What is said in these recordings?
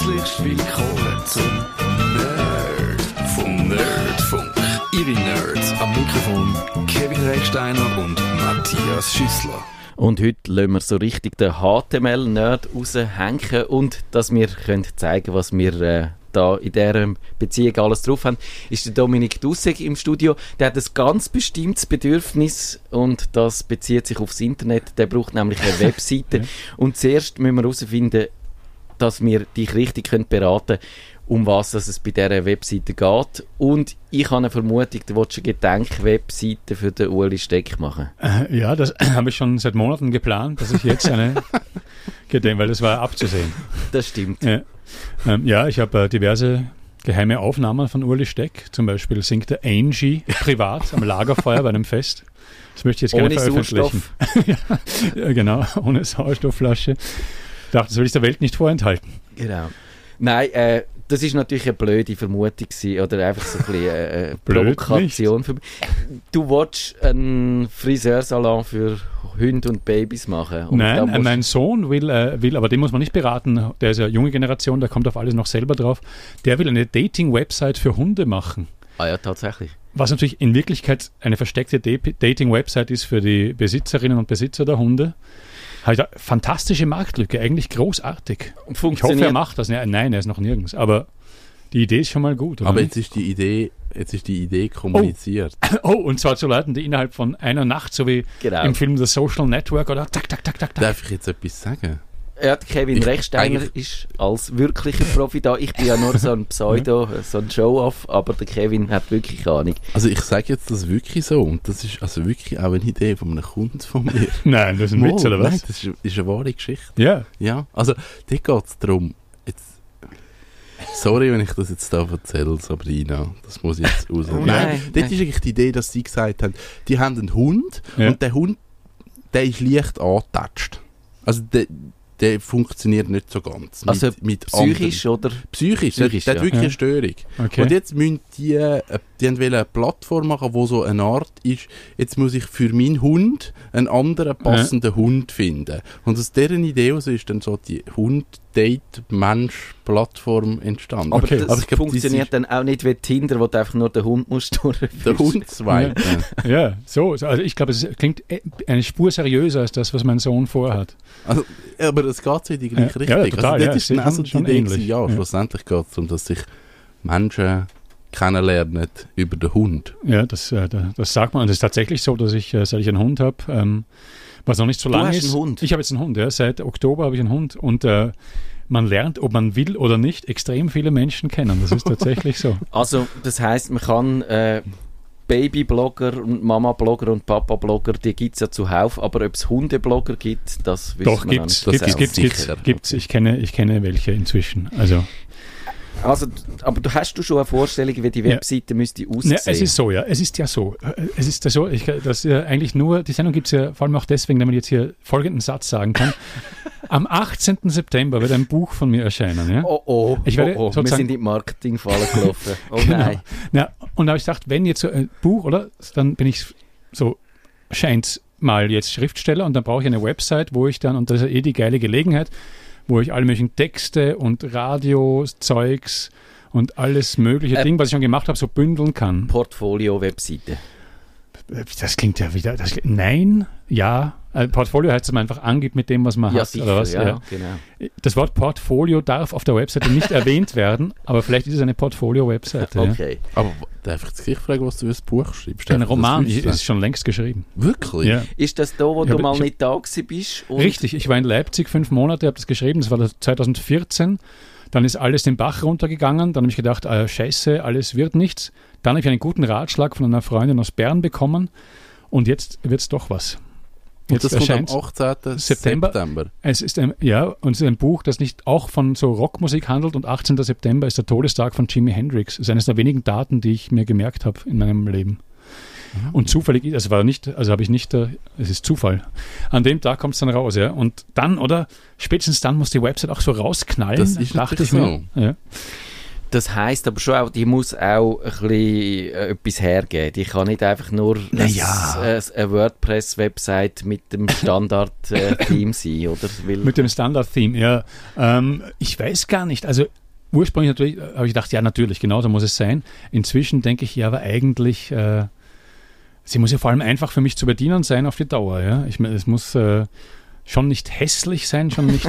Herzlich willkommen zum Nerd vom Nerdfunk. Ihre Nerds am Mikrofon Kevin Recksteiner und Matthias Schüssler. Und heute lassen wir so richtig den HTML-Nerd raushängen und dass wir können zeigen was wir äh, da in dieser Beziehung alles drauf haben, ist der Dominik Dussek im Studio. Der hat ein ganz bestimmtes Bedürfnis und das bezieht sich aufs Internet. Der braucht nämlich eine Webseite. Und zuerst müssen wir herausfinden, dass wir dich richtig können beraten können, um was es bei dieser Webseite geht. Und ich habe eine Vermutung, du willst eine Gedenk-Webseite für den Uli Steck machen. Äh, Ja, das habe ich schon seit Monaten geplant, dass ich jetzt eine Gedenk, weil das war abzusehen. Das stimmt. Ja, ähm, ja ich habe äh, diverse geheime Aufnahmen von Uli Steck. Zum Beispiel singt der Angie privat am Lagerfeuer bei einem Fest. Das möchte ich jetzt gerne Ohne veröffentlichen. Sauerstoff. Ja, genau, ohne Sauerstoffflasche. Ich dachte, das will ich der Welt nicht vorenthalten. Genau. Nein, äh, das ist natürlich eine blöde Vermutung gewesen, oder einfach so ein bisschen äh, eine Blöd Provokation. Für mich. Du wolltest einen Friseursalon für Hunde und Babys machen. Und Nein, äh, mein Sohn will, äh, will, aber den muss man nicht beraten, der ist ja junge Generation, der kommt auf alles noch selber drauf. Der will eine Dating-Website für Hunde machen. Ah ja, tatsächlich. Was natürlich in Wirklichkeit eine versteckte Da- Dating-Website ist für die Besitzerinnen und Besitzer der Hunde. Halt fantastische Marktlücke, eigentlich großartig. Ich hoffe, er macht das. Nein, er ist noch nirgends. Aber die Idee ist schon mal gut. Aber nicht? jetzt ist die Idee, jetzt ist die Idee kommuniziert. oh, und zwar zu Leuten, die innerhalb von einer Nacht, so wie Genau. im Film The Social Network, oder zack, zack, zack, zack, zack. Darf ich jetzt etwas sagen? Ja, der Kevin Ich- Rechsteiner ist als wirklicher Profi da. Ich bin ja nur so ein Pseudo, so ein Show-Off, aber der Kevin hat wirklich Ahnung. Also ich sage jetzt das wirklich so und das ist also wirklich auch eine Idee von einem Kunden von mir. Nein, das ist ein Witz, oder was? Nein, das ist, ist eine wahre Geschichte. Ja. Ja, also dort geht es darum, jetzt, sorry, wenn ich das jetzt da erzähle, Sabrina, das muss ich jetzt raus. Oh nein, nein, dort nein. ist eigentlich die Idee, dass sie gesagt haben, die haben einen Hund Ja. und der Hund, der ist leicht angetatscht. Also der, der funktioniert nicht so ganz. Also mit, mit Psychisch oder? anderen- Psychisch, Psychisch, der, der ja. hat wirklich Ja. eine Störung. Okay. Und jetzt müssen die, äh, die haben wollen eine Plattform machen, wo so eine Art ist, jetzt muss ich für meinen Hund einen anderen passenden Hund finden. Und aus deren Idee aus ist dann so die Hund-Date-Mensch-Plattform entstanden. Aber Okay. das Aber ich glaub, funktioniert dann auch nicht wie Tinder, wo du einfach nur den Hund musst durchführen. der Hund zwei. Ja, so. so. Also ich glaube, es klingt e- eine Spur seriöser als das, was mein Sohn vorhat. Also, aber es geht so in die gleiche Ja, Richtung. ja, total, also ja, dort ist schon- die schon Idee ähnlich. ja, Ja. schlussendlich geht es darum, dass sich Menschen kennenlernen über den Hund. Ja, das, äh, da- das sagt man. Und es ist tatsächlich so, dass ich, äh, seit ich einen Hund habe, ähm, was noch nicht so Du lange hast ist. einen Hund? Ich habe jetzt einen Hund, ja. Seit Oktober habe ich einen Hund. Und äh, man lernt, ob man will oder nicht, extrem viele Menschen kennen. Das ist tatsächlich so. Also, das heißt, man kann äh, Babyblogger und Mama-Blogger und Papa-Blogger, die gibt es ja zuhauf, aber ob es Hundeblogger gibt, das wissen Doch, wir gibt's, nicht. gibt's, auch gibt's, gibt's, sicher. gibt's. Ich kenne, ich kenne welche inzwischen. Also, Also, aber du hast du schon eine Vorstellung, wie die Ja. Webseite müsste aussehen? Ne, es ist so, ja. Es ist ja so. Es ist ja so, ich, dass äh, eigentlich nur, die Sendung gibt es ja vor allem auch deswegen, damit ich jetzt hier folgenden Satz sagen kann. Am 18. September wird ein Buch von mir erscheinen. Ja? Oh oh, Ich werde oh, oh. wir sind in die Marketingfalle gelaufen. Oh Genau. nein. Ja, und da habe ich gedacht, wenn jetzt so ein Buch, oder? Dann bin ich so, scheint mal jetzt Schriftsteller und dann brauche ich eine Website, wo ich dann, und das ist ja eh die geile Gelegenheit, wo ich alle möglichen Texte und Radiozeugs und alles mögliche Äh, Ding, was ich schon gemacht habe, so bündeln kann. Portfolio-Webseite. Das klingt ja wieder. Das, nein, ja. Äh, Portfolio heißt, dass man einfach angibt mit dem, was man Ja, hat. sicher, oder was? ja, genau. Das Wort Portfolio darf auf der Webseite nicht erwähnt werden, aber vielleicht ist es eine Portfolio-Webseite. Ja. Okay. Aber darf ich dich fragen, was du für ein Buch schreibst? Ein Roman wissen? ist schon längst geschrieben. Wirklich? Ja. Ist das da, wo Ich du hab- mal nicht da gewesen bist? und- Richtig, ich war in Leipzig fünf Monate, habe das geschrieben, das war das 2014. Dann ist alles den Bach runtergegangen. Dann habe ich gedacht, äh, scheiße, alles wird nichts. Dann habe ich einen guten Ratschlag von einer Freundin aus Bern bekommen. Und jetzt wird es doch was. Und Jetzt das kommt am erscheint's. 18. September. September. Es ist ein, ja, und es ist ein Buch, das nicht auch von so Rockmusik handelt. Und 18. September ist der Todestag von Jimi Hendrix. Das ist eines der wenigen Daten, die ich mir gemerkt habe in meinem Leben. Und zufällig, also war nicht, also habe ich nicht, äh, es ist Zufall. An dem Tag kommt es dann raus, ja. Und dann, oder spätestens dann muss die Website auch so rausknallen. Das ist dachte ich mir. Ja. Das heisst aber schon auch, die muss auch ein bisschen äh, etwas hergeben. Die kann nicht einfach nur Naja. ein, ein, eine WordPress-Website mit dem Standard-Theme sein, oder? Weil, Mit dem Standard-Theme, ja. Ähm, ich weiß gar nicht. Also ursprünglich natürlich äh, habe ich gedacht, ja, natürlich, genau so muss es sein. Inzwischen denke ich, ja, aber eigentlich, äh, sie muss ja vor allem einfach für mich zu bedienen sein auf die Dauer, ja. Ich meine, es muss äh, schon nicht hässlich sein, schon nicht,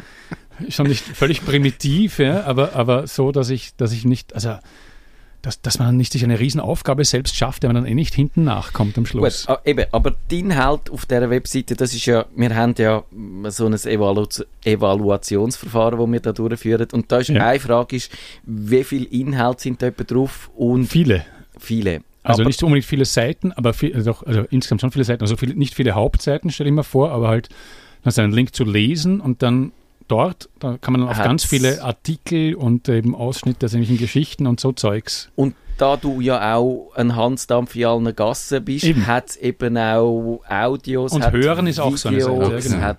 schon nicht völlig primitiv, ja, aber, aber so, dass ich, dass ich nicht, also dass, dass man nicht sich eine Riesenaufgabe selbst schafft, der man dann eh nicht hinten nachkommt am Schluss. Gut, eben, aber die Inhalt auf dieser Webseite, das ist ja, wir haben ja so ein Evalu Evaluationsverfahren, das wir da durchführen. Und da ist Ja. eine Frage, ist, wie viele Inhalte sind da etwa drauf? Und Viele. viele. Also aber, nicht unbedingt viele Seiten, aber viel, also doch, also insgesamt schon viele Seiten. Also viele, nicht viele Hauptseiten, stelle ich mir vor, aber halt, da ist ein Link zu lesen und dann dort, da kann man dann auf Hat's- ganz viele Artikel und eben Ausschnitte aus irgendwelchen Geschichten und so Zeugs. und da du ja auch ein Hansdampf in allen Gassen bist, hat es eben auch Audios, Und Hören ist auch so eine Sache, Videos, ja, genau.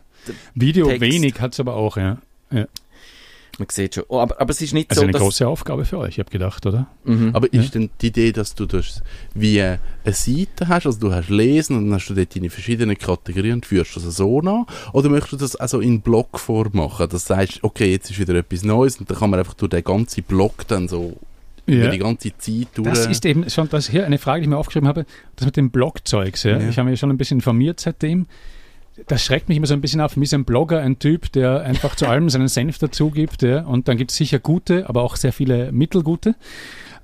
Video Text. wenig hat es aber auch, ja. Man sieht schon. Oh, aber, aber es ist nicht Also so, eine dass... große Aufgabe für euch, ich habe gedacht, oder? Mhm. Aber ist denn die Idee, dass du das wie eine Seite hast, also du hast Lesen und dann hast du dort deine verschiedenen Kategorien und führst das so an? Oder möchtest du das also in Blogform machen? Dass du sagst, okay, jetzt ist wieder etwas Neues und dann kann man einfach durch den ganzen Blog dann so über die ganze Zeit durch... Das ist eben schon das hier eine Frage, die ich mir aufgeschrieben habe, das mit dem Blogzeugs. Ja. Ja. Ich habe mich schon ein bisschen informiert seitdem. Das schreckt mich immer so ein bisschen auf. Für mich ist ein Blogger ein Typ, der einfach zu allem seinen Senf dazu gibt. Ja. Und dann gibt es sicher gute, aber auch sehr viele mittelgute.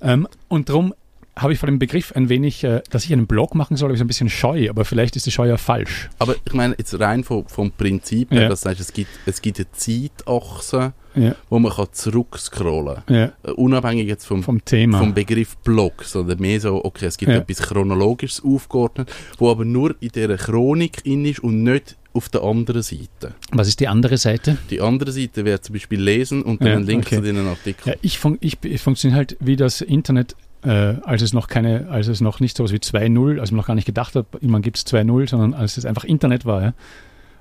Ähm, und darum habe ich vor dem Begriff ein wenig, äh, dass ich einen Blog machen soll, habe ich so ein bisschen scheu. Aber vielleicht ist die Scheu ja falsch. Aber ich meine, jetzt rein vom, vom Prinzip her, Ja. dass du sagst, es gibt, es gibt eine Zeitachse, Ja. wo man kann zurückscrollen kann. Ja. Äh, Unabhängig jetzt vom, Vom Thema. vom Begriff Blog, sondern mehr so, okay, es gibt Ja. etwas Chronologisches aufgeordnet, wo aber nur in dieser Chronik in ist und nicht auf der anderen Seite. Was ist die andere Seite? Die andere Seite wäre zum Beispiel lesen und dann Ja, ein Link okay. zu den Artikeln. Ja, ich, fun ich, ich funktioniere halt wie das Internet, äh, als es noch keine, als es noch nicht sowas wie 2.0, als man noch gar nicht gedacht hat, immer gibt es 2.0, sondern als es einfach Internet war. Ja.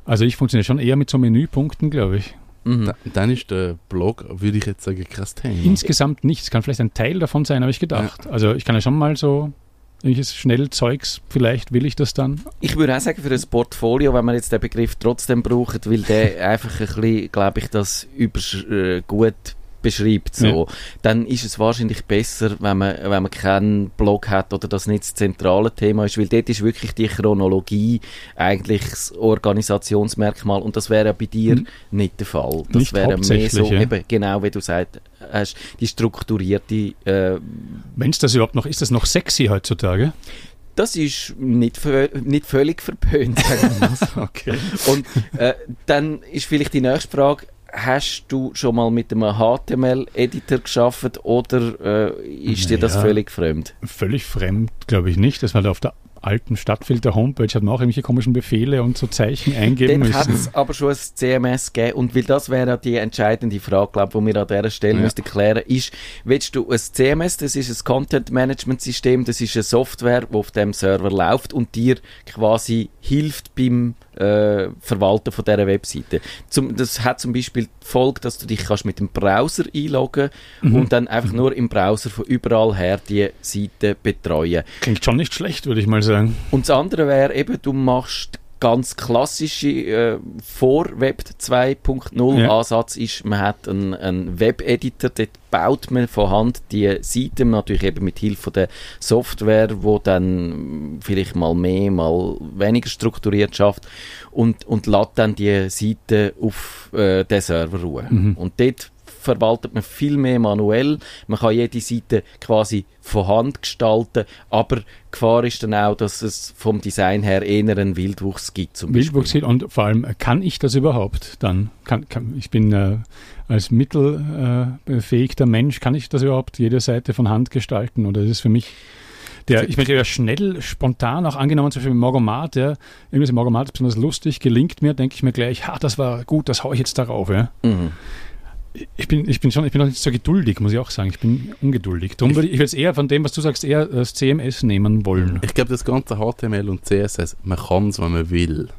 Also ich funktioniere schon eher mit so Menüpunkten, glaube ich. Mhm. Da- Dann ist der Blog, würde ich jetzt sagen, kein Thema. Insgesamt nicht. Es kann vielleicht ein Teil davon sein, habe ich gedacht. Also ich kann ja schon mal so irgendwelches Schnellzeugs, vielleicht will ich das dann. Ich würde auch sagen, für ein Portfolio, wenn man jetzt den Begriff trotzdem braucht, weil der einfach ein bisschen, glaube ich, das übersch äh, gut beschreibt, so, dann ist es wahrscheinlich besser, wenn man, wenn man keinen Blog hat oder das nicht das zentrale Thema ist, weil dort ist wirklich die Chronologie eigentlich das Organisationsmerkmal und das wäre ja bei dir Mhm. nicht der Fall. Das Nicht wäre mehr so, ja. eben, genau wie du sagst, hast, die strukturierte äh, es das überhaupt noch ist, das noch sexy heutzutage. das ist nicht, nicht völlig verpönt, sagen wir. Okay. Und äh, dann ist vielleicht die nächste Frage, hast du schon mal mit einem HTML-Editor geschafft oder äh, ist dir das völlig fremd? Völlig fremd, glaube ich nicht. Das war auf der alten Stadtfilter-Homepage, hat man auch irgendwelche komischen Befehle und so Zeichen eingeben hat müssen. es aber schon ein CMS gegeben und weil das wäre die entscheidende Frage, glaube die wir an dieser Stelle Ja. müssten klären, ist, willst du ein CMS, das ist ein Content-Management-System, das ist eine Software, die auf dem Server läuft und dir quasi hilft beim äh, Verwalten von dieser Webseite. Zum, das hat zum Beispiel die Folge, dass du dich kannst mit dem Browser einloggen Mhm. und dann einfach nur im Browser von überall her die Seite betreuen. Klingt schon nicht schlecht, würde ich mal sagen. Und das andere wäre eben, du machst ganz klassische äh, vor Web 2.0 Ja. Ansatz ist, man hat einen, einen Web-Editor, dort baut man von Hand die Seiten, natürlich eben mit Hilfe der Software, wo dann vielleicht mal mehr, mal weniger strukturiert schafft und, und lädt dann die Seite auf äh, den Server ruhen. Mhm. Und dort verwaltet man viel mehr manuell. Man kann jede Seite quasi von Hand gestalten, aber die Gefahr ist dann auch, dass es vom Design her eher einen Wildwuchs gibt. Zum. Wildwuchs sieht und vor allem, äh, kann ich das überhaupt dann? Kann, kann, ich bin äh, als mittelbefähigter Mensch, kann ich das überhaupt jede Seite von Hand gestalten? Oder ist es für mich der, ich möchte ja schnell, spontan, auch angenommen zum Beispiel Morgomat, ja, irgendwas im Morgomat ist besonders lustig, gelingt mir, denke ich mir gleich, ha, das war gut, das haue ich jetzt darauf, ja. Mhm. Ich bin, ich bin schon, ich bin noch nicht so geduldig, muss ich auch sagen. Ich bin ungeduldig. Darum würde ich, würde jetzt eher von dem, was du sagst, eher das CMS nehmen wollen. Ich glaube, das ganze HTML und CSS, man kann es, wenn man will.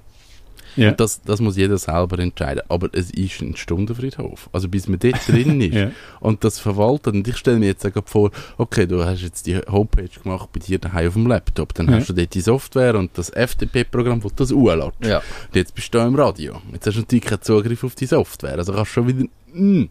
Ja. Und das, das muss jeder selber entscheiden. Aber es ist ein Stundenfriedhof. Also bis man dort drin ist Ja. und das verwaltet. Und ich stelle mir jetzt vor, okay, du hast jetzt die Homepage gemacht bei dir daheim auf dem Laptop. Dann Ja. hast du dort die Software und das FTP-Programm, das das anlässt. Ja. Und jetzt bist du im Radio. Jetzt hast du natürlich keinen Zugriff auf die Software. Also kannst du schon wieder... Mm,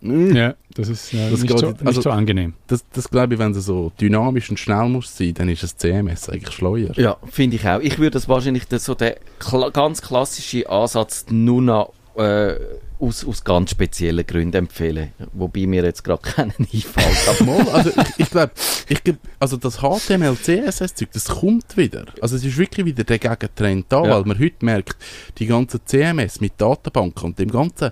mm. Ja, das ist äh, Das nicht, so, nicht. Also- so angenehm. Das, das glaube ich, wenn du so dynamisch und schnell musst sein, dann ist das CMS eigentlich schleuer. Ja, finde ich auch. Ich würde das wahrscheinlich den, so den kla ganz klassischen Ansatz nur noch äh, aus, aus ganz speziellen Gründen empfehlen. Wobei mir jetzt gerade keinen einfällt. Aber Mal, also ich, ich glaube, ich glaub, also das HTML, CSS-Zeug, das kommt wieder. Also es ist wirklich wieder der Gegentrend da, Ja. weil man heute merkt, die ganzen CMS mit Datenbanken und dem ganzen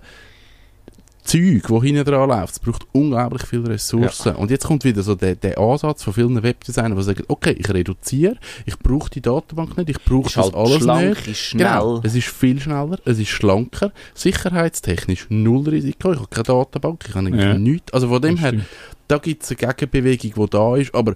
Zeug, wo hinten dran läuft, es braucht unglaublich viele Ressourcen. Und jetzt kommt wieder so der, der Ansatz von vielen Webdesignern, die sagen, okay, ich reduziere, ich brauche die Datenbank nicht, ich brauche das halt alles schlank, nicht. ist schnell. Genau, es ist viel schneller, es ist schlanker, sicherheitstechnisch null Risiko, ich habe keine Datenbank, ich habe Ja. nichts. Also von dem Das her, da gibt es eine Gegenbewegung, die da ist, aber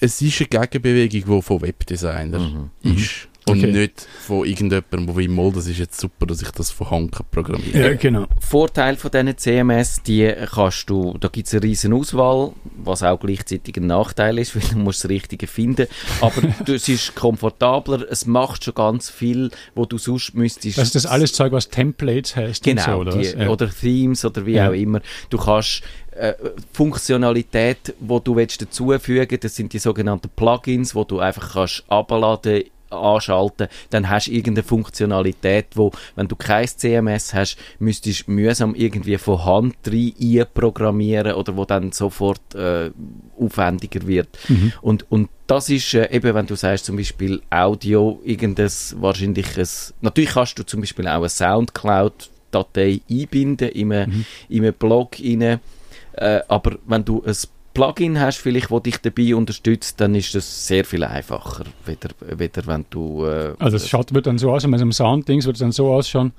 es ist eine Gegenbewegung, die von Webdesignern Mhm. ist. Und Okay. nicht von irgendjemandem, der wie mal, das ist jetzt super, dass ich das von Hand kann programmieren Ja, genau. Vorteil von diesen CMS, die kannst du, da gibt es eine riesen Auswahl, was auch gleichzeitig ein Nachteil ist, weil du musst das Richtige finden. Aber es ist komfortabler, es macht schon ganz viel, wo du sonst müsstest. Das ist das alles Zeug, was Templates heißt Genau, so, oder die, was? Ja. oder Themes oder wie Ja. auch immer. Du kannst äh, Funktionalität, wo du willst dazufügen, das sind die sogenannten Plugins, wo du einfach kannst abladen anschalten, dann hast du irgendeine Funktionalität, wo, wenn du kein CMS hast, müsstest du mühsam irgendwie von Hand rein programmieren oder wo dann sofort äh, aufwendiger wird. Mhm. Und, und das ist äh, eben, wenn du sagst zum Beispiel Audio, irgendein wahrscheinliches, natürlich kannst du zum Beispiel auch eine Soundcloud-Datei einbinden in einem, Mhm. Blog rein, äh, aber wenn du ein Plugin hast, vielleicht, wo dich dabei unterstützt, dann ist das sehr viel einfacher, weder, weder wenn du... Äh, Also es schaut, wird dann so aus, wenn so einem Sound-Dings wird es dann so ausschauen,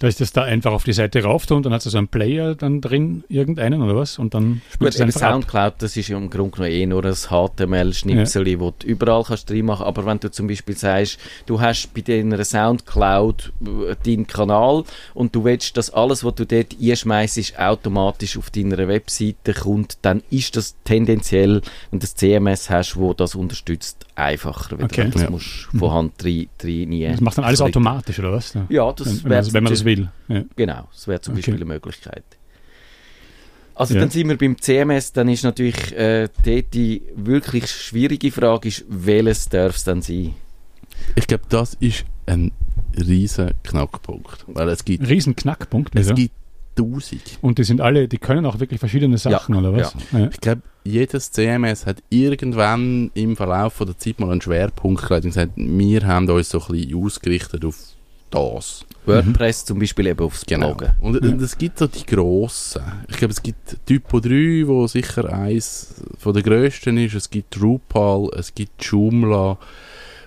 dass ich das da einfach auf die Seite rauf und dann hat es so einen Player dann drin, irgendeinen oder was, und dann spielt Gut, es eben einfach ab. Soundcloud, das ist ja im Grunde genommen eh nur ein HTML-Schnipsel, wo du überall kannst drin machen. Aber wenn du zum Beispiel sagst, du hast bei deiner Soundcloud äh, deinen Kanal und du willst, dass alles, was du dort einschmeißt, automatisch auf deiner Webseite kommt, dann ist das tendenziell, wenn du das CMS hast, wo das unterstützt, einfacher, Okay. du das Ja. musst von Hand rein, rein Das macht dann alles klicken. automatisch, oder was? Ja. Ja, das wenn, wenn man das will. Ja. Genau, das wäre zum Okay. Beispiel eine Möglichkeit. Also Ja. dann sind wir beim CMS, dann ist natürlich äh, dort die wirklich schwierige Frage, ist, welches darf es dann sein? Ich glaube, das ist ein riesen Knackpunkt. Weil es gibt, Riesen Knackpunkt. es wieso? gibt tausend. Und die sind alle, die können auch wirklich verschiedene Sachen, oder was? Ja. Ich glaube, jedes CMS hat irgendwann im Verlauf von der Zeit mal einen Schwerpunkt gelegt und gesagt, wir haben uns so ein bisschen ausgerichtet auf das. WordPress zum Beispiel eben aufs Genau. Bloggen. Und, Ja. und es gibt so die grossen. Ich glaube, es gibt Typo 3, wo sicher eins von der grössten ist. Es gibt Drupal, es gibt Joomla.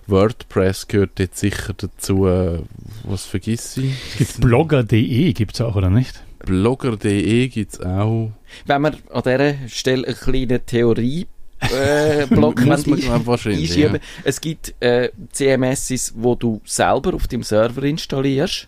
WordPress gehört jetzt sicher dazu. Was vergiss ich? Es gibt Blogger.de, gibt es auch, oder nicht? Blogger.de gibt es auch. Wenn wir an dieser Stelle eine kleine Theorie äh, Block Muss man, ein- glaube wahrscheinlich. einschieben. Ja. Es gibt äh, CMSs, wo du selber auf dem Server installierst.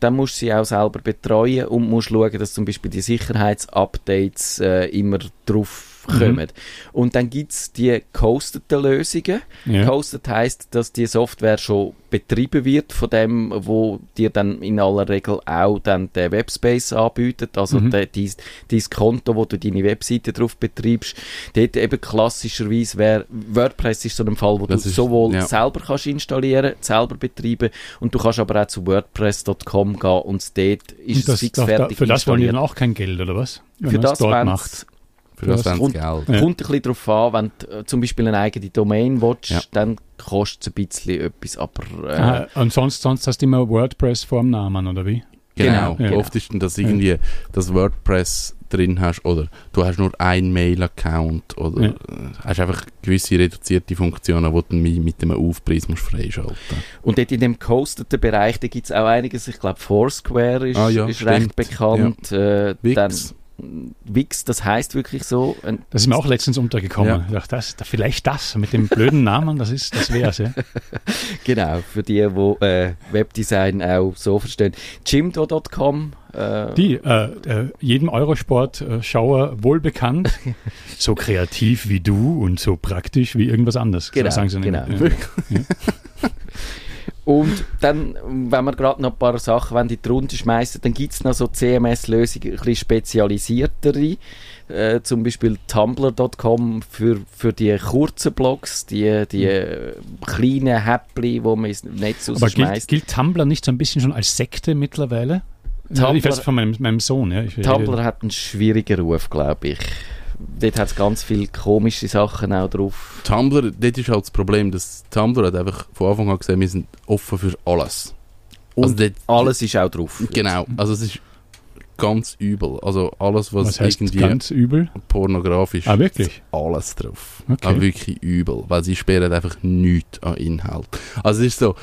Dann musst du sie auch selber betreuen und musst schauen, dass zum Beispiel die Sicherheitsupdates äh, immer drauf Mhm. kommen. Und dann gibt es die gehosteten Lösungen. Ja. Gehostet heisst, dass die Software schon betrieben wird von dem, wo dir dann in aller Regel auch dann den Webspace anbietet, also Mhm. de, dein, dein Konto, wo du deine Webseite drauf betreibst. Dort eben klassischerweise wäre WordPress ist so ein Fall, wo Das du ist- sowohl ja. selber kannst installieren, selber betreiben und du kannst aber auch zu WordPress.com gehen und dort ist Und das, es fix darf da, fertig für das wollen die dann auch kein Geld, oder was? Wenn Für das dort wollen's- macht. Für das Das kommt- Geld. Ja. Kommt ein bisschen darauf an, wenn du äh, zum Beispiel eine eigene Domain willst, Ja. dann kostet es ein bisschen etwas, aber äh, Ah, und sonst, sonst hast du immer WordPress vorm Namen, oder wie? Genau. Genau, ja. Oft ist dann das irgendwie, das WordPress drin hast oder du hast nur einen Mail-Account oder Ja. äh, hast einfach gewisse reduzierte Funktionen, die du mit einem Aufpreis musst freischalten Und dort in dem gehosteten Bereich, da gibt es auch einiges, ich glaube Foursquare ist, Ah ja, ist recht bekannt. Äh, dann, Wix. Das heißt wirklich so. Das ist mir auch letztens untergekommen. Ja. Ich dachte, das, da- vielleicht das mit dem blöden Namen, das ist, das wär's, ja. genau, für die, die äh, Webdesign auch so verstehen. Jimdo.com. Äh, Die, äh, äh, jedem Eurosport-Schauer wohl bekannt. so kreativ wie du und so praktisch wie irgendwas anderes. Genau, sagen sie genau. nämlich. Und dann, wenn wir gerade noch ein paar Sachen wenn die Runde schmeißen, dann gibt es noch so CMS-Lösungen, ein bisschen spezialisiertere. Äh, zum Beispiel Tumblr.com für, für die kurzen Blogs, die, die äh, kleinen Häppchen, die man ins Netz Aber gilt, rausschmeißt. gilt Tumblr nicht so ein bisschen schon als Sekte mittlerweile? Tumblr- ich weiß von meinem, meinem Sohn. Ja. Tumblr hat einen schwierigen Ruf, glaube ich. Dort hat es ganz viele komische Sachen auch drauf. Tumblr, dort ist halt das Problem, dass Tumblr hat einfach von Anfang an gesagt, wir sind offen für alles. Und also dort, alles ist auch drauf. Genau, also es ist ganz übel. Also alles, was, was heißt irgendwie ganz übel? pornografisch Ah, wirklich? ist alles drauf. Okay. Aber wirklich übel, weil sie sperren einfach nichts an Inhalt. Also es ist so,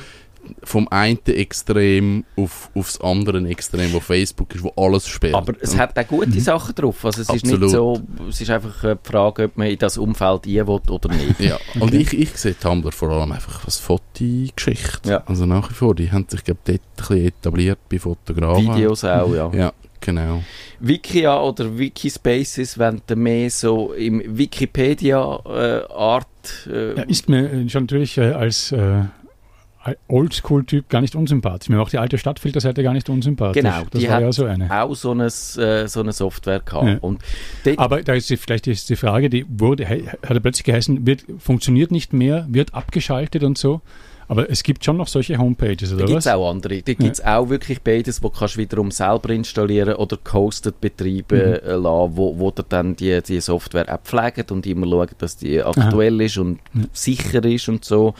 vom einen Extrem auf, aufs andere Extrem, wo Facebook ist, wo alles sperrt. Aber es hat auch gute Sachen drauf. Also es ist Absolut. nicht so, es ist einfach eine Frage, ob man in das Umfeld ein will oder nicht. Ja, und ich, ich sehe Tumblr vor allem einfach als Fotogeschichte. Ja. Also nach wie vor, die haben sich, glaube ich, dort ein bisschen etabliert bei Fotografen. Videos auch, ja. Ja, genau. Wikia oder Wikispaces, wenn du mehr so im Wikipedia-Art... Äh, Ja, ist mir äh, schon natürlich äh, als äh, Oldschool-Typ gar nicht unsympathisch. Mir auch die alte Stadtfilterseite gar nicht unsympathisch. Genau, das die war hat ja so eine. auch so eine, äh, so eine Software gehabt. Ja. Und Aber da ist die, vielleicht ist die Frage, die wurde, hat er plötzlich geheißen, wird, funktioniert nicht mehr, wird abgeschaltet und so. Aber es gibt schon noch solche Homepages, da oder gibt es was? auch andere. Da gibt es auch wirklich beides, wo kannst du wiederum selber installieren oder gehostet betreiben Mhm. lassen, wo, wo dir dann die, die Software auch pflegt und immer schaut, dass die aktuell ist und Ja. sicher ist und so.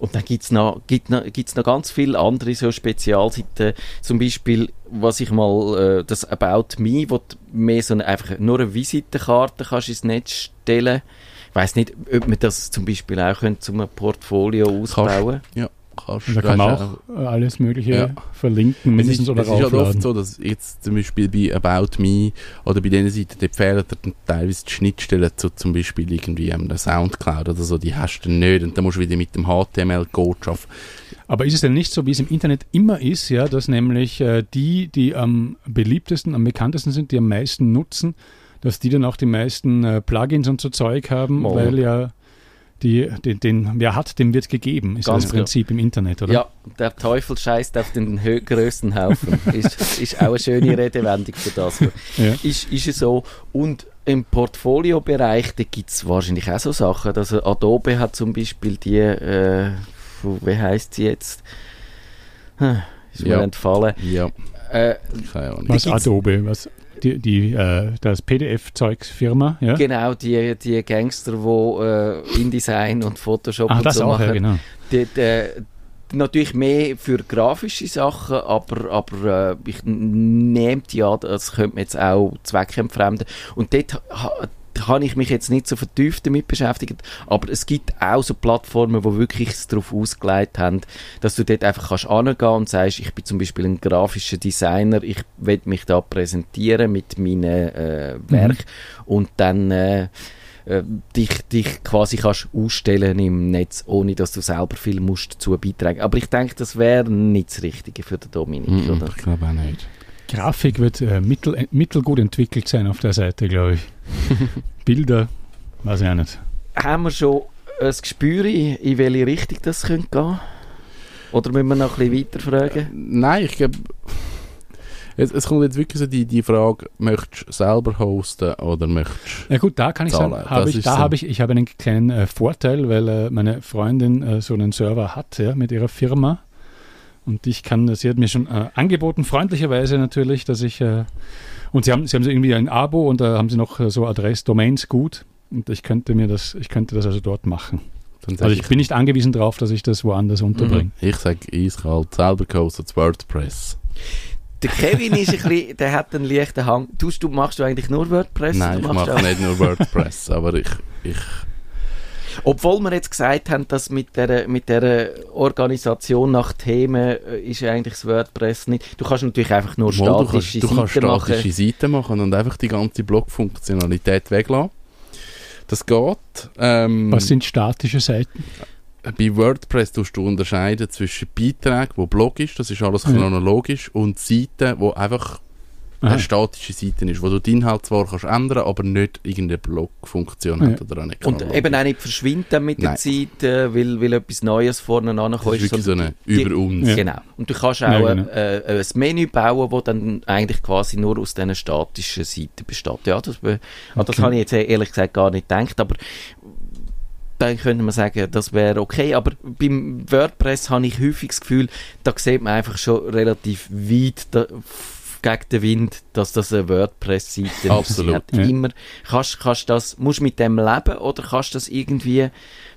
Und dann gibt es noch, gibt noch, gibt's noch ganz viele andere so Spezialseiten. Zum Beispiel, was ich mal, äh, das About Me, wo du mehr so eine, einfach nur eine Visitenkarte kannst ins Netz stellen. Ich weiß nicht, ob man das zum Beispiel auch könnte, zum Portfolio ausbauen. Ja, kannst Da kann man auch äh, alles Mögliche Ja. verlinken, Es ist, oder es ist halt oft so, dass jetzt zum Beispiel bei About Me oder bei diesen Seiten, dort fehlen dann teilweise die Schnittstellen zu zum Beispiel irgendwie der Soundcloud oder so, die hast du nicht und dann musst du wieder mit dem HTML-Code arbeiten. Aber ist es denn nicht so, wie es im Internet immer ist, ja, dass nämlich äh, die, die am beliebtesten, am bekanntesten sind, die am meisten nutzen, dass die dann auch die meisten äh, Plugins und so Zeug haben, Mo. weil ja die, den, den, wer hat, dem wird gegeben, ist Ganz das Prinzip im Internet, oder? Ja, der Teufel scheißt auf den grössten Haufen. ist, ist auch eine schöne Redewendung für das. Ja. Ist, ist es so. Und im Portfolio-Bereich, da gibt es wahrscheinlich auch so Sachen. Also Adobe hat zum Beispiel die, äh, wie heißt sie jetzt? Hm, Ist mir Ja. entfallen. Ja, Äh, keine Ahnung. Was Adobe, was die, die äh, das PDF-Zeugs-Firma, ja? Genau, die, die Gangster, die äh, InDesign und Photoshop Ach, und das so auch, machen. ja, genau. Dort, äh, natürlich mehr für grafische Sachen, aber, aber äh, ich nehme die an, das könnte man jetzt auch zweckentfremden. Und dort habe ich mich jetzt nicht so vertieft damit beschäftigt, aber es gibt auch so Plattformen, die wirklich es darauf ausgelegt haben, dass du dort einfach kannst angehen und sagst, ich bin zum Beispiel ein grafischer Designer, ich will mich da präsentieren mit meinen äh, Werk und dann äh, äh, dich, dich quasi kannst ausstellen im Netz, ohne dass du selber viel musst dazu beitragen. Aber ich denke, das wäre nicht das Richtige für den Dominik, Mhm, oder? ich glaube auch nicht. Grafik wird äh, mittel, äh, mittelgut entwickelt sein auf der Seite, glaube ich. Bilder, weiß ich auch nicht. Haben wir schon ein Gespür, in in welche Richtung das könnte gehen? Oder müssen wir noch ein bisschen weiter fragen? Nein, ich glaube, es, es kommt jetzt wirklich so die, die Frage, möchtest du selber hosten oder möchtest Ja gut, da kann ich Zahlen, sagen, habe das ich, da so. habe ich, ich habe einen kleinen äh, Vorteil, weil äh, meine Freundin äh, so einen Server hat ja, mit ihrer Firma. Und ich kann, sie hat mir schon äh, angeboten, freundlicherweise natürlich, dass ich, äh, und sie haben, sie haben so irgendwie ein Abo und da haben sie noch äh, so Adress-Domains gut. Und ich könnte mir das, ich könnte das also dort machen. Also ich bin nicht angewiesen darauf, dass ich das woanders unterbringe. Ich sage eiskalt, selber gehostet WordPress. Der Kevin ist ein bisschen, der hat einen leichten Hang. Tust du, machst du eigentlich nur WordPress? Nein, ich mache nicht nur WordPress, aber ich, ich Obwohl wir jetzt gesagt haben, dass mit der, mit der Organisation nach Themen äh, ist eigentlich das WordPress nicht. Du kannst natürlich einfach nur Mal, statische du kannst, du Seiten kannst statische machen. Seiten machen und einfach die ganze Blog-Funktionalität weglassen. Das geht. Ähm, Was sind statische Seiten? bei WordPress tust du unterscheiden zwischen Beiträgen, wo Blog ist, das ist alles Ja. chronologisch, und Seiten, wo einfach Aha. eine statische Seite ist, wo du den Inhalt zwar kannst ändern, aber nicht irgendeine Blog-Funktion hat Ja. oder eine Und eben auch nicht verschwinden mit der Nein. Zeit, äh, weil, weil etwas Neues vorne das ankommt. ist wirklich so sondern eine die- über uns. Ja. Genau. Und du kannst auch Ja, ein, genau. äh, ein Menü bauen, das dann eigentlich quasi nur aus diesen statischen Seiten besteht. Ja, das, be- an das Okay. habe ich jetzt ehrlich gesagt gar nicht gedacht, aber dann könnte man sagen, das wäre okay. Aber beim WordPress habe ich häufig das Gefühl, da sieht man einfach schon relativ weit gegen den Wind, dass das eine WordPress-Seite ist. Absolut. Ja. immer, kannst, kannst das, musst du mit dem leben oder kannst du das irgendwie,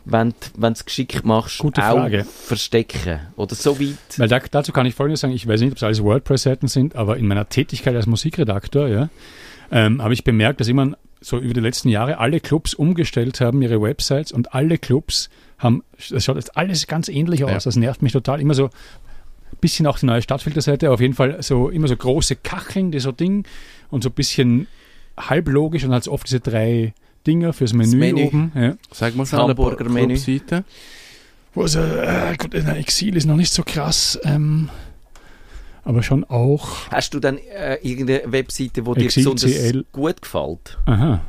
wenn du es geschickt machst, Gute auch Frage. verstecken? Oder so weit? Weil da, dazu kann ich Folgendes sagen, ich weiß nicht, ob es alles WordPress-Seiten sind, aber in meiner Tätigkeit als Musikredakteur, ja, ähm, habe ich bemerkt, dass immer so über die letzten Jahre alle Clubs umgestellt haben, ihre Websites und alle Clubs haben, das schaut jetzt alles ganz ähnlich aus, Ja. das nervt mich total, immer so bisschen auch die neue Stadtfilterseite, auf jeden Fall so immer so große Kacheln, die so Ding und so ein bisschen halblogisch und halt so oft diese drei Dinger fürs Menü, Menü. oben. Ja. Sag mal schnell Hamburger-Menü. Clubseiten. Wo es, äh, gut, in Exil ist noch nicht so krass, ähm, aber schon auch. Hast du dann äh, irgendeine Webseite, dir Exil besonders CL. gut gefällt? Aha.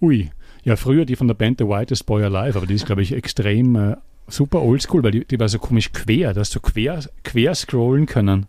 Ui. Ja, früher die von der Band The Whitest Boy Alive, aber die ist, glaube ich, extrem äh, super oldschool, weil die, die war so komisch quer, dass du quer, quer scrollen können.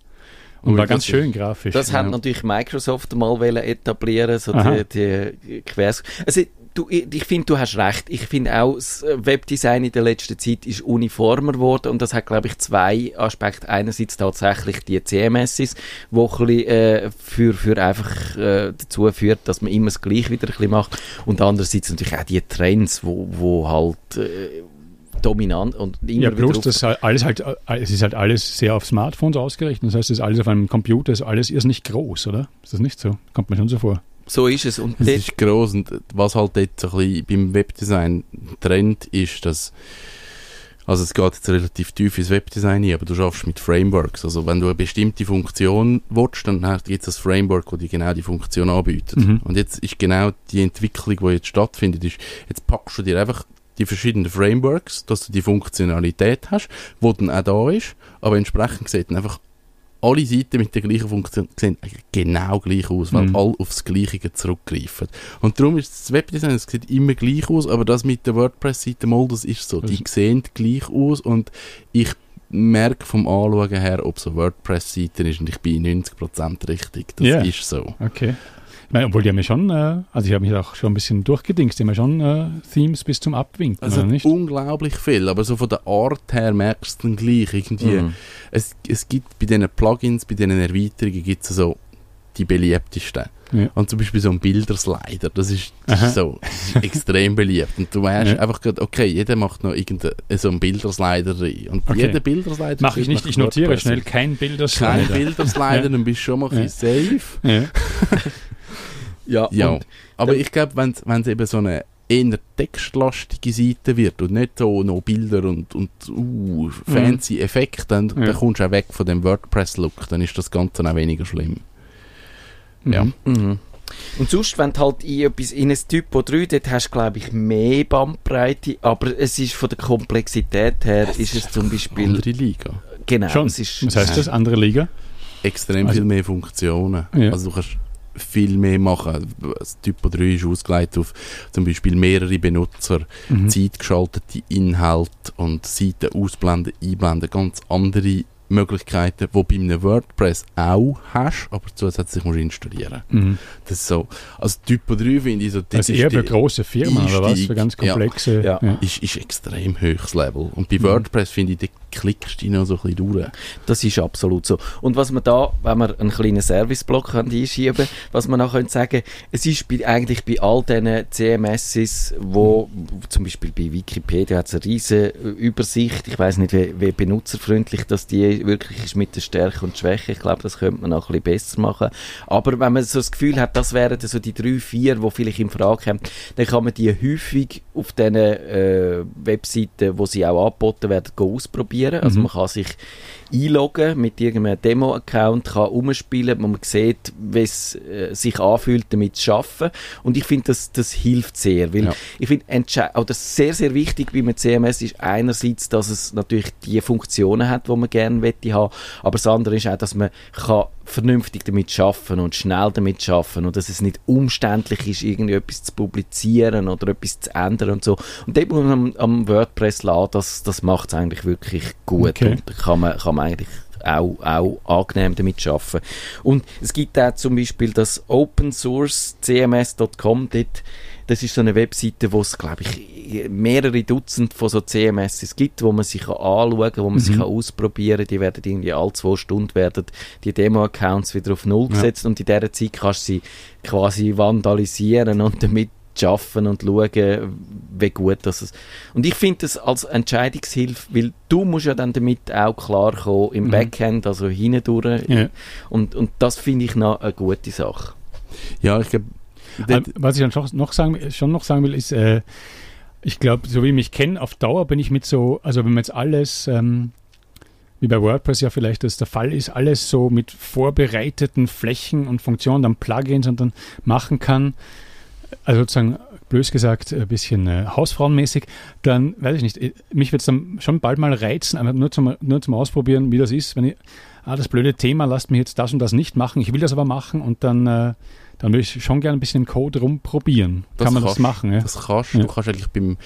Und Ui, war ganz schön grafisch. Das ja. hat natürlich Microsoft mal etablieren, so Aha. die, die Quers. Also, du, ich, finde, du hast recht. Ich finde auch, das Webdesign in der letzten Zeit ist uniformer geworden und das hat, glaube ich, zwei Aspekte. Einerseits tatsächlich die CMSs, wo ein bisschen, äh, für, für einfach äh, dazu führt, dass man immer das Gleiche wieder ein bisschen macht und andererseits natürlich auch die Trends, wo, wo halt äh, dominant und immer Ja, plus das halt alles halt, äh, es ist halt alles sehr auf Smartphones ausgerichtet. Das heißt, es ist alles auf einem Computer, ist alles irrsinnig groß, oder? Ist das nicht so? Kommt mir schon so vor. so ist es. Und Es ist gross und was halt jetzt so ein bisschen beim Webdesign Trend ist, dass also es geht jetzt relativ tief ins Webdesign ein, aber du schaffst mit Frameworks. Also wenn du eine bestimmte Funktion willst, dann gibt es ein Framework, das dir genau die Funktion anbietet. Mhm. Und jetzt ist genau die Entwicklung, die jetzt stattfindet, ist, jetzt packst du dir einfach die verschiedenen Frameworks, dass du die Funktionalität hast, die dann auch da ist, aber entsprechend sieht dann einfach alle Seiten mit der gleichen Funktion sehen genau gleich aus, weil Mhm. alle aufs Gleiche zurückgreifen. Und darum ist das Webdesign, es sieht immer gleich aus, aber das mit der WordPress-Seite mal, das ist so. Die sehen gleich aus und ich merke vom Anschauen her, ob so WordPress-Seiten ist und ich bin 90% richtig. Das Ja. ist so. Okay. Ich meine, obwohl die haben ja schon, äh, also ich habe mich auch schon ein bisschen durchgedingst, die haben ja schon äh, Themes bis zum Abwinken, Also nicht? unglaublich viel, aber so von der Art her merkst du dann gleich irgendwie. Mhm. Es, es gibt bei diesen Plugins, bei diesen Erweiterungen gibt es so die beliebtesten. Ja. Und zum Beispiel so ein Bilderslider, das ist, das ist so das ist extrem beliebt. Und du weißt Ja. einfach gerade, okay, jeder macht noch irgendeinen so einen Bilderslider rein. Und Okay. jeder Bilderslider Mache ich nicht, ich notiere schnell kein Bilder. Kein Bilderslider, Ja. dann bist du schon mal Ja. safe. Ja. Ja, aber ich glaube, wenn es eben so eine eher textlastige Seite wird und nicht so noch Bilder und, und uh, fancy Effekte, dann, Ja. dann kommst du auch weg von dem WordPress-Look, dann ist das Ganze auch weniger schlimm. Ja. Mhm. Mhm. Und sonst, wenn du halt in, etwas, in ein Typo 3, dort hast du, glaube ich, mehr Bandbreite, aber es ist von der Komplexität her, ist es zum Beispiel, Andere Liga. genau, Schon. es ist, Was heißt das? Andere Liga? Extrem Also- viel mehr Funktionen. Ja. Also du kannst viel mehr machen. Das Typo 3 ist ausgelegt auf zum Beispiel mehrere Benutzer, Mhm. zeitgeschaltete Inhalte und Seiten ausblenden, einblenden, ganz andere Möglichkeiten, die bei einem WordPress auch hast, aber zusätzlich musst du installieren. Mhm. Das ist so, also Typo 3 finde ich so, das Also ist eher für große Firmen oder was? Für ganz Ja. komplexe. Ja. ist, ist extrem höchstes Level. Und bei Mhm. WordPress finde ich, da klickst du noch so ein bisschen durch. Das ist absolut so. Und was man da, wenn wir einen kleinen Serviceblock einschieben was man auch könnte sagen, es ist bei, eigentlich bei all diesen CMSs, wo zum Beispiel bei Wikipedia hat es eine riesige Übersicht, ich weiß nicht, wie, wie benutzerfreundlich das die wirklich ist mit der Stärke und Schwäche. Ich glaube, das könnte man noch ein bisschen besser machen. Aber wenn man so das Gefühl hat, das wären so die drei, vier, die vielleicht in Frage kommen, dann kann man die häufig auf diesen äh, Webseiten, wo sie auch angeboten werden, ausprobieren. Also Mhm. man kann sich einloggen mit irgendeinem Demo-Account, kann umspielen, wo man sieht, wie es äh, sich anfühlt, damit zu arbeiten. Und ich finde, das, das hilft sehr, weil Ja. ich finde, auch das sehr, sehr wichtig bei einem CMS ist einerseits, dass es natürlich die Funktionen hat, die man gerne möchte haben, aber das andere ist auch, dass man kann vernünftig damit schaffen und schnell damit schaffen und dass es nicht umständlich ist, irgendwie etwas zu publizieren oder etwas zu ändern und so. Und dort muss man am, am WordPress lassen, das, das macht es eigentlich wirklich gut Okay. und da kann man, kann man eigentlich auch, auch angenehm damit arbeiten. Und es gibt auch zum Beispiel das Open Source CMS.com, dort, das ist so eine Webseite, wo es, glaube ich, mehrere Dutzend von so CMSs gibt, wo man sich kann anschauen kann, wo man sich Mhm. kann ausprobieren kann. Die werden irgendwie alle zwei Stunden werden die Demo-Accounts wieder auf Null Ja. gesetzt und in dieser Zeit kannst du sie quasi vandalisieren und damit schaffen und schauen, wie gut das ist. Und ich finde das als Entscheidungshilfe, weil du musst ja dann damit auch klarkommen im Mhm. Backend, also hindurch. Ja. Und, und das finde ich noch eine gute Sache. Ja, ich glaube, Was ich dann noch sagen, schon noch sagen will, ist, äh, ich glaube, so wie ich mich kenne, auf Dauer bin ich mit so, also wenn man jetzt alles, ähm, wie bei WordPress ja vielleicht das der Fall ist, alles so mit vorbereiteten Flächen und Funktionen, dann Plugins und dann machen kann, also sozusagen, blöd gesagt, ein bisschen äh, hausfrauenmäßig, dann weiß ich nicht, äh, mich wird es dann schon bald mal reizen, einfach nur zum, nur zum Ausprobieren, wie das ist, wenn ich, ah, das blöde Thema, lasst mich jetzt das und das nicht machen, ich will das aber machen und dann, äh, dann würde ich schon gerne ein bisschen Code rumprobieren. Das Kann man das kannst- machen, ja? Das kannst Ja. du. kannst eigentlich beim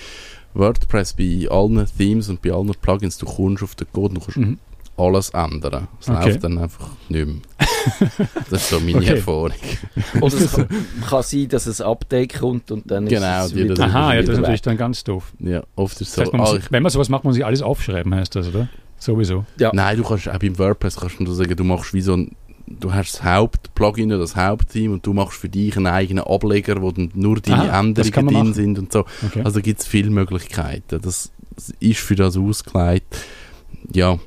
WordPress, bei allen Themes und bei allen Plugins, du kommst auf den Code und du kannst Mhm. alles ändern. Es Okay. läuft dann einfach nicht mehr. das ist so meine Okay. Erfahrung. Oder es kann, kann sein, dass ein Update kommt und dann Genau, ist es wieder, das- Aha, ja, das ist weg. natürlich dann ganz doof. Ja, oft ist Das so, man ah, muss, wenn man sowas macht, muss man sich alles aufschreiben, heißt das, oder? Sowieso. Ja. nein, du kannst auch beim WordPress kannst du sagen, du machst wie so ein Du hast das Hauptplugin oder das Hauptteam und du machst für dich einen eigenen Ableger, wo dann nur deine Ah, das Änderungen drin machen. sind und so. Okay. Also gibt es viele Möglichkeiten. Das ist für das ausgelegt. Ja,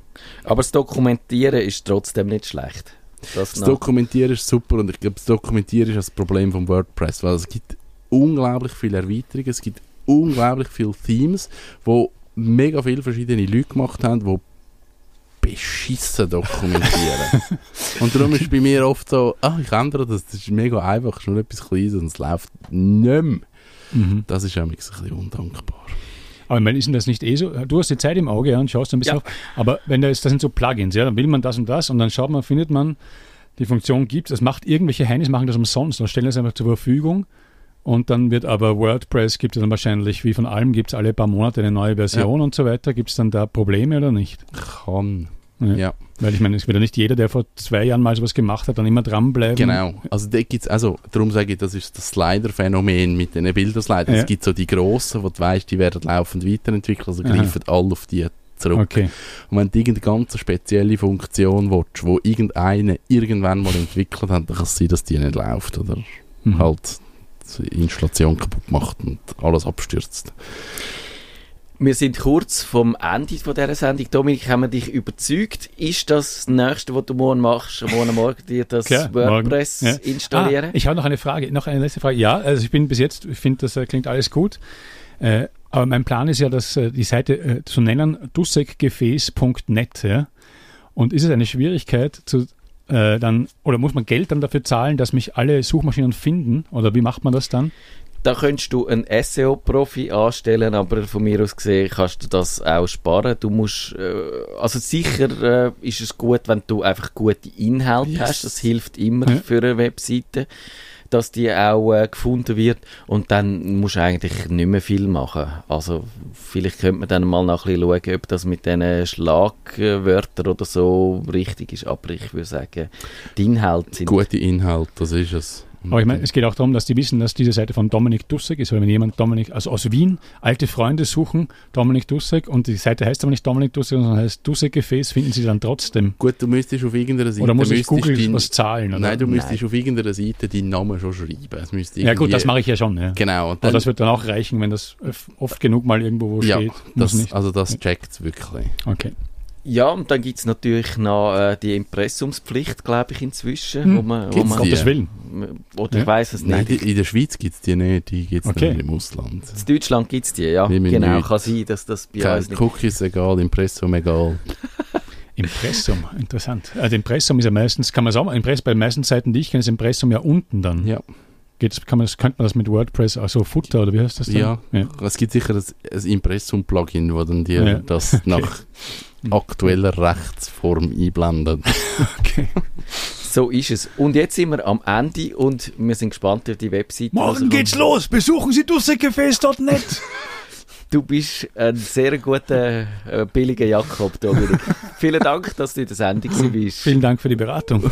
Aber das Dokumentieren ist trotzdem nicht schlecht. Das Das. Dokumentieren ist super und ich glaube, das Dokumentieren ist das Problem vom WordPress, weil es gibt unglaublich viele Erweiterungen, es gibt unglaublich viele Themes, wo mega viele verschiedene Leute gemacht haben, die beschissen dokumentieren. und darum ist bei mir oft so, ah, ich ändere das, das ist mega einfach, es ist nur etwas Kleines und es läuft nicht mehr. Mhm. Das ist nämlich ein bisschen undankbar. Aber ich meine, ist denn das nicht eh so? Du hast die Zeit im Auge ja, und schaust ein bisschen Ja. auf. Aber wenn da ist, das sind so Plugins, ja, dann will man das und das und dann schaut man, findet man, die Funktion gibt es. macht irgendwelche Heinis, machen das umsonst und stellen das einfach zur Verfügung. Und dann wird aber WordPress, gibt es dann wahrscheinlich, wie von allem, gibt es alle paar Monate eine neue Version und so weiter. Gibt es dann da Probleme oder nicht? Kann. Ja. Ja. Weil ich meine, es wird ja nicht jeder, der vor zwei Jahren mal sowas gemacht hat, dann immer dranbleiben. Genau. Also da gibt's, also darum sage ich, das ist das Slider-Phänomen mit den Bilderslidern. Ja. Es gibt so die grossen, wo du weißt, die werden laufend weiterentwickelt, also Aha. greifen alle auf die zurück. Okay. Und wenn du irgendeine ganz spezielle Funktion willst, wo irgendeine irgendwann mal entwickelt hat, dann kann es sein, dass die nicht läuft oder Mhm. halt Installation kaputt macht und alles abstürzt. Wir sind kurz vom Ende von dieser Sendung. Dominik, haben wir dich überzeugt? Ist das das Nächste, was du morgen machst, morgen Morgen dir das Klar, morgen. WordPress Ja. installieren? Ah, ich habe noch eine Frage, noch eine letzte Frage. Ja, also ich bin bis jetzt, ich finde, das äh, klingt alles gut. Äh, aber mein Plan ist ja, dass äh, die Seite äh, zu nennen dussekgefäß.net. Ja? Und ist es eine Schwierigkeit zu äh, dann, oder muss man Geld dann dafür zahlen, dass mich alle Suchmaschinen finden? Oder wie macht man das dann? Da könntest du einen SEO-Profi anstellen, aber von mir aus gesehen kannst du das auch sparen. Du musst, äh, also sicher äh, ist es gut, wenn du einfach gute Inhalte Yes. hast. Das hilft immer Ja. für eine Webseite, dass die auch äh, gefunden wird. Und dann musst du eigentlich nicht mehr viel machen. Also vielleicht könnte man dann mal noch schauen, ob das mit diesen Schlagwörtern oder so richtig ist. Aber ich würde sagen, die Inhalte sind Gute Inhalt, das ist es. Aber ich meine, es geht auch darum, dass die wissen, dass diese Seite von Dominik Dussek ist. Weil wenn jemand Dominik, also aus Wien, alte Freunde suchen, Dominik Dussek, und die Seite heißt aber nicht Dominik Dussek, sondern heißt Dussek Gefäß, finden sie dann trotzdem. Gut, du müsstest auf irgendeiner Seite... Oder muss ich Google dein- was zahlen? Oder? Nein, du müsstest Nein. auf irgendeiner Seite deinen Namen schon schreiben. Es müsste ja gut, das mache ich ja schon. Ja. Genau. Und Aber das wird dann auch reichen, wenn das oft genug mal irgendwo wo ja, steht. Das, nicht. also das checkt wirklich. Okay. Ja, und dann gibt es natürlich noch äh, die Impressumspflicht, glaube ich, inzwischen. Hm. Wo man, wo Gibt's man, die? Gottes Willen. Oder Ja. ich weiß es Nein, nicht. die, in der Schweiz gibt es die nicht, die gibt es Okay. nur im Ausland. In Deutschland gibt es die, ja. Genau, nichts. kann sein, dass das bei Kein uns nicht... Cookies egal, Impressum egal. Impressum, interessant. Also Impressum ist ja meistens, kann man sagen, Impress, bei den meisten Seiten, die ich kenne, ist Impressum ja unten dann. Ja. Geht's, kann man, das- könnte man das mit WordPress, also Footer oder wie heißt das dann? Ja. ja. Es gibt sicher ein, ein Impressum-Plugin, wo dann dir Ja. das nach aktueller Rechtsform einblendet. Okay. So ist es. Und jetzt sind wir am Ende und wir sind gespannt auf die Webseite. Morgen geht's kommt. los. Besuchen Sie dussekefest.net. Du bist ein sehr guter, äh, billiger Jakob, Dominik. Vielen Dank, dass du in der Sendung bist. Vielen Dank für die Beratung.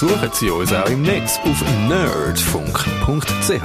Besuchen Sie uns auch im Netz auf nerdfunk.ch.